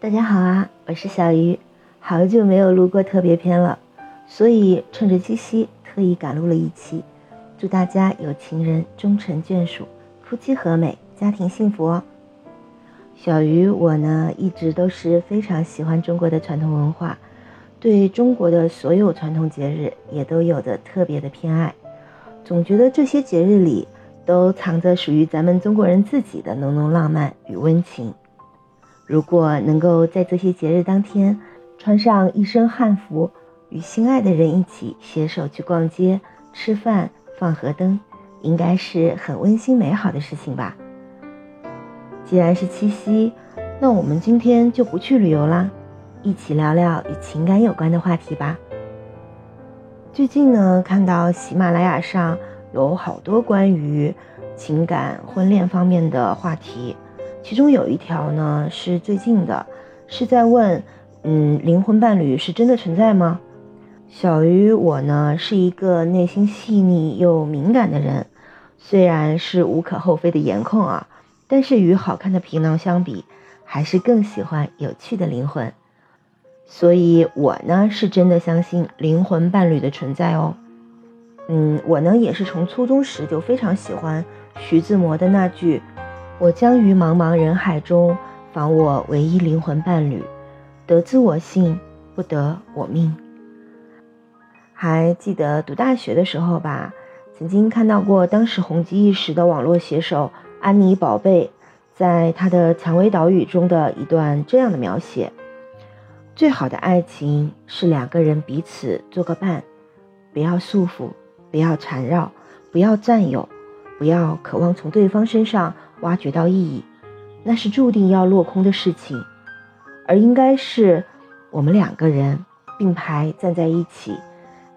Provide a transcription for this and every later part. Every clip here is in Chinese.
大家好啊，我是小鱼，好久没有录过特别篇了，所以趁着七夕特意赶录了一期，祝大家有情人终成眷属，夫妻和美，家庭幸福哦。小鱼我呢一直都是非常喜欢中国的传统文化，对中国的所有传统节日也都有着特别的偏爱，总觉得这些节日里都藏着属于咱们中国人自己的浓浓浪漫与温情。如果能够在这些节日当天穿上一身汉服，与心爱的人一起携手去逛街、吃饭、放河灯，应该是很温馨美好的事情吧。既然是七夕，那我们今天就不去旅游啦，一起聊聊与情感有关的话题吧。最近呢，看到喜马拉雅上有好多关于情感、婚恋方面的话题。其中有一条呢是最近的，是在问，嗯，灵魂伴侣是真的存在吗？小鱼我呢是一个内心细腻又敏感的人，虽然是无可厚非的颜控啊，但是与好看的皮囊相比，还是更喜欢有趣的灵魂。所以，我呢是真的相信灵魂伴侣的存在哦。嗯，我呢也是从初中时就非常喜欢徐志摩的那句。我将于茫茫人海中访我唯一灵魂伴侣，得之我幸，不得我命。还记得读大学的时候吧，曾经看到过当时红极一时的网络写手安妮宝贝，在他的《蔷薇岛屿》中的一段这样的描写：最好的爱情是两个人彼此做个伴，不要束缚，不要缠绕，不要占有，不要渴望从对方身上。挖掘到意义，那是注定要落空的事情，而应该是我们两个人并排站在一起，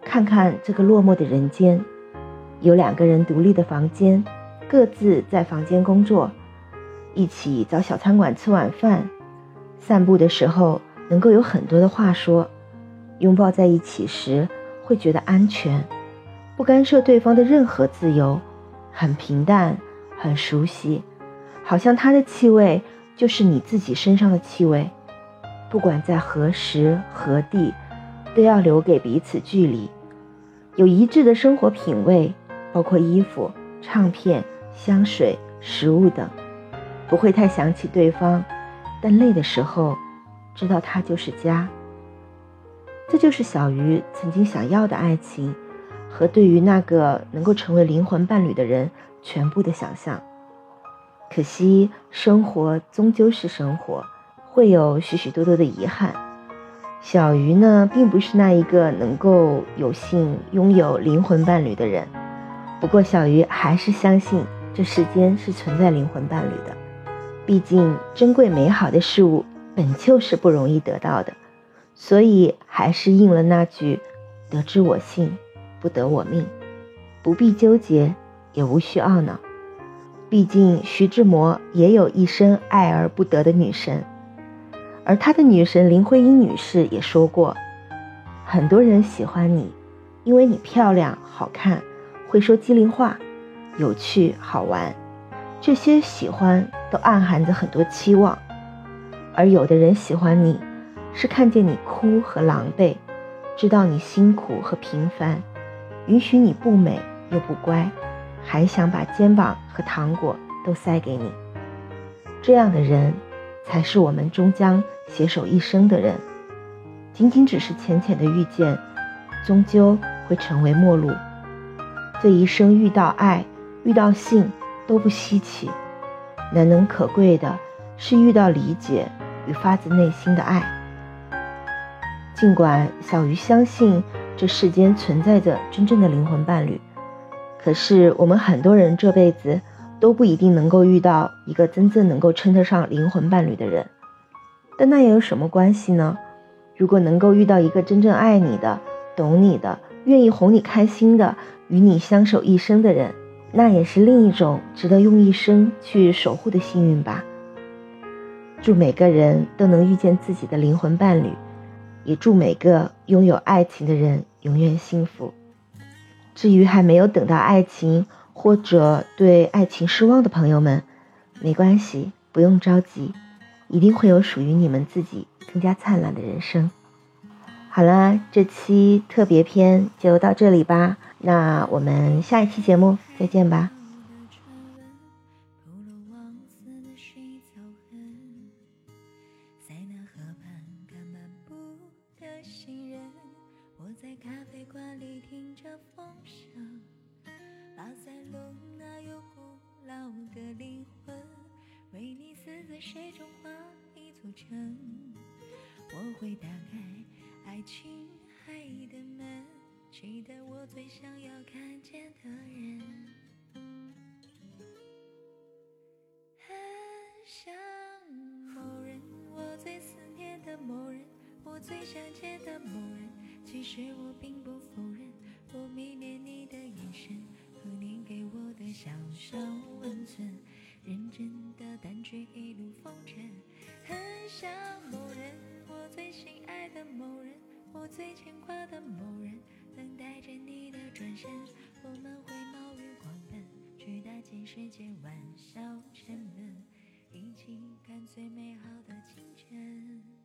看看这个落寞的人间。有两个人独立的房间，各自在房间工作，一起找小餐馆吃晚饭，散步的时候能够有很多的话说，拥抱在一起时会觉得安全，不干涉对方的任何自由，很平淡，很熟悉。好像它的气味就是你自己身上的气味，不管在何时何地，都要留给彼此距离，有一致的生活品味，包括衣服、唱片、香水、食物等，不会太想起对方，但累的时候，知道他就是家。这就是小鱼曾经想要的爱情，和对于那个能够成为灵魂伴侣的人全部的想象。可惜，生活终究是生活，会有许许多多的遗憾。小鱼呢，并不是那一个能够有幸拥有灵魂伴侣的人。不过，小鱼还是相信这世间是存在灵魂伴侣的。毕竟，珍贵美好的事物本就是不容易得到的，所以还是应了那句：“得之我幸，不得我命。”不必纠结，也无需懊恼。毕竟，徐志摩也有一生爱而不得的女神，而他的女神林徽因女士也说过：“很多人喜欢你，因为你漂亮、好看，会说机灵话，有趣好玩。这些喜欢都暗含着很多期望。而有的人喜欢你，是看见你哭和狼狈，知道你辛苦和平凡，允许你不美又不乖。”还想把肩膀和糖果都塞给你，这样的人，才是我们终将携手一生的人。仅仅只是浅浅的遇见，终究会成为陌路。这一生遇到爱，遇到性都不稀奇，难能可贵的是遇到理解与发自内心的爱。尽管小鱼相信这世间存在着真正的灵魂伴侣。可是，我们很多人这辈子都不一定能够遇到一个真正能够称得上灵魂伴侣的人，但那又有什么关系呢？如果能够遇到一个真正爱你的、懂你的、愿意哄你开心的、与你相守一生的人，那也是另一种值得用一生去守护的幸运吧。祝每个人都能遇见自己的灵魂伴侣，也祝每个拥有爱情的人永远幸福。至于还没有等到爱情，或者对爱情失望的朋友们，没关系，不用着急，一定会有属于你们自己更加灿烂的人生。好了，这期特别篇就到这里吧，那我们下一期节目再见吧。的灵魂，为你死在水中画一座城，我会打开爱情海的门，期待我最想要看见的人。很想某人，我最思念的某人，我最想见的某人。其实我并不否认，我迷恋你的小小温存。认真的掸去一路风尘，很想某人，我最心爱的某人，我最牵挂的某人，等待着你的转身，我们会冒雨狂奔，去大千世界玩笑沉沦，一起看最美好的清晨。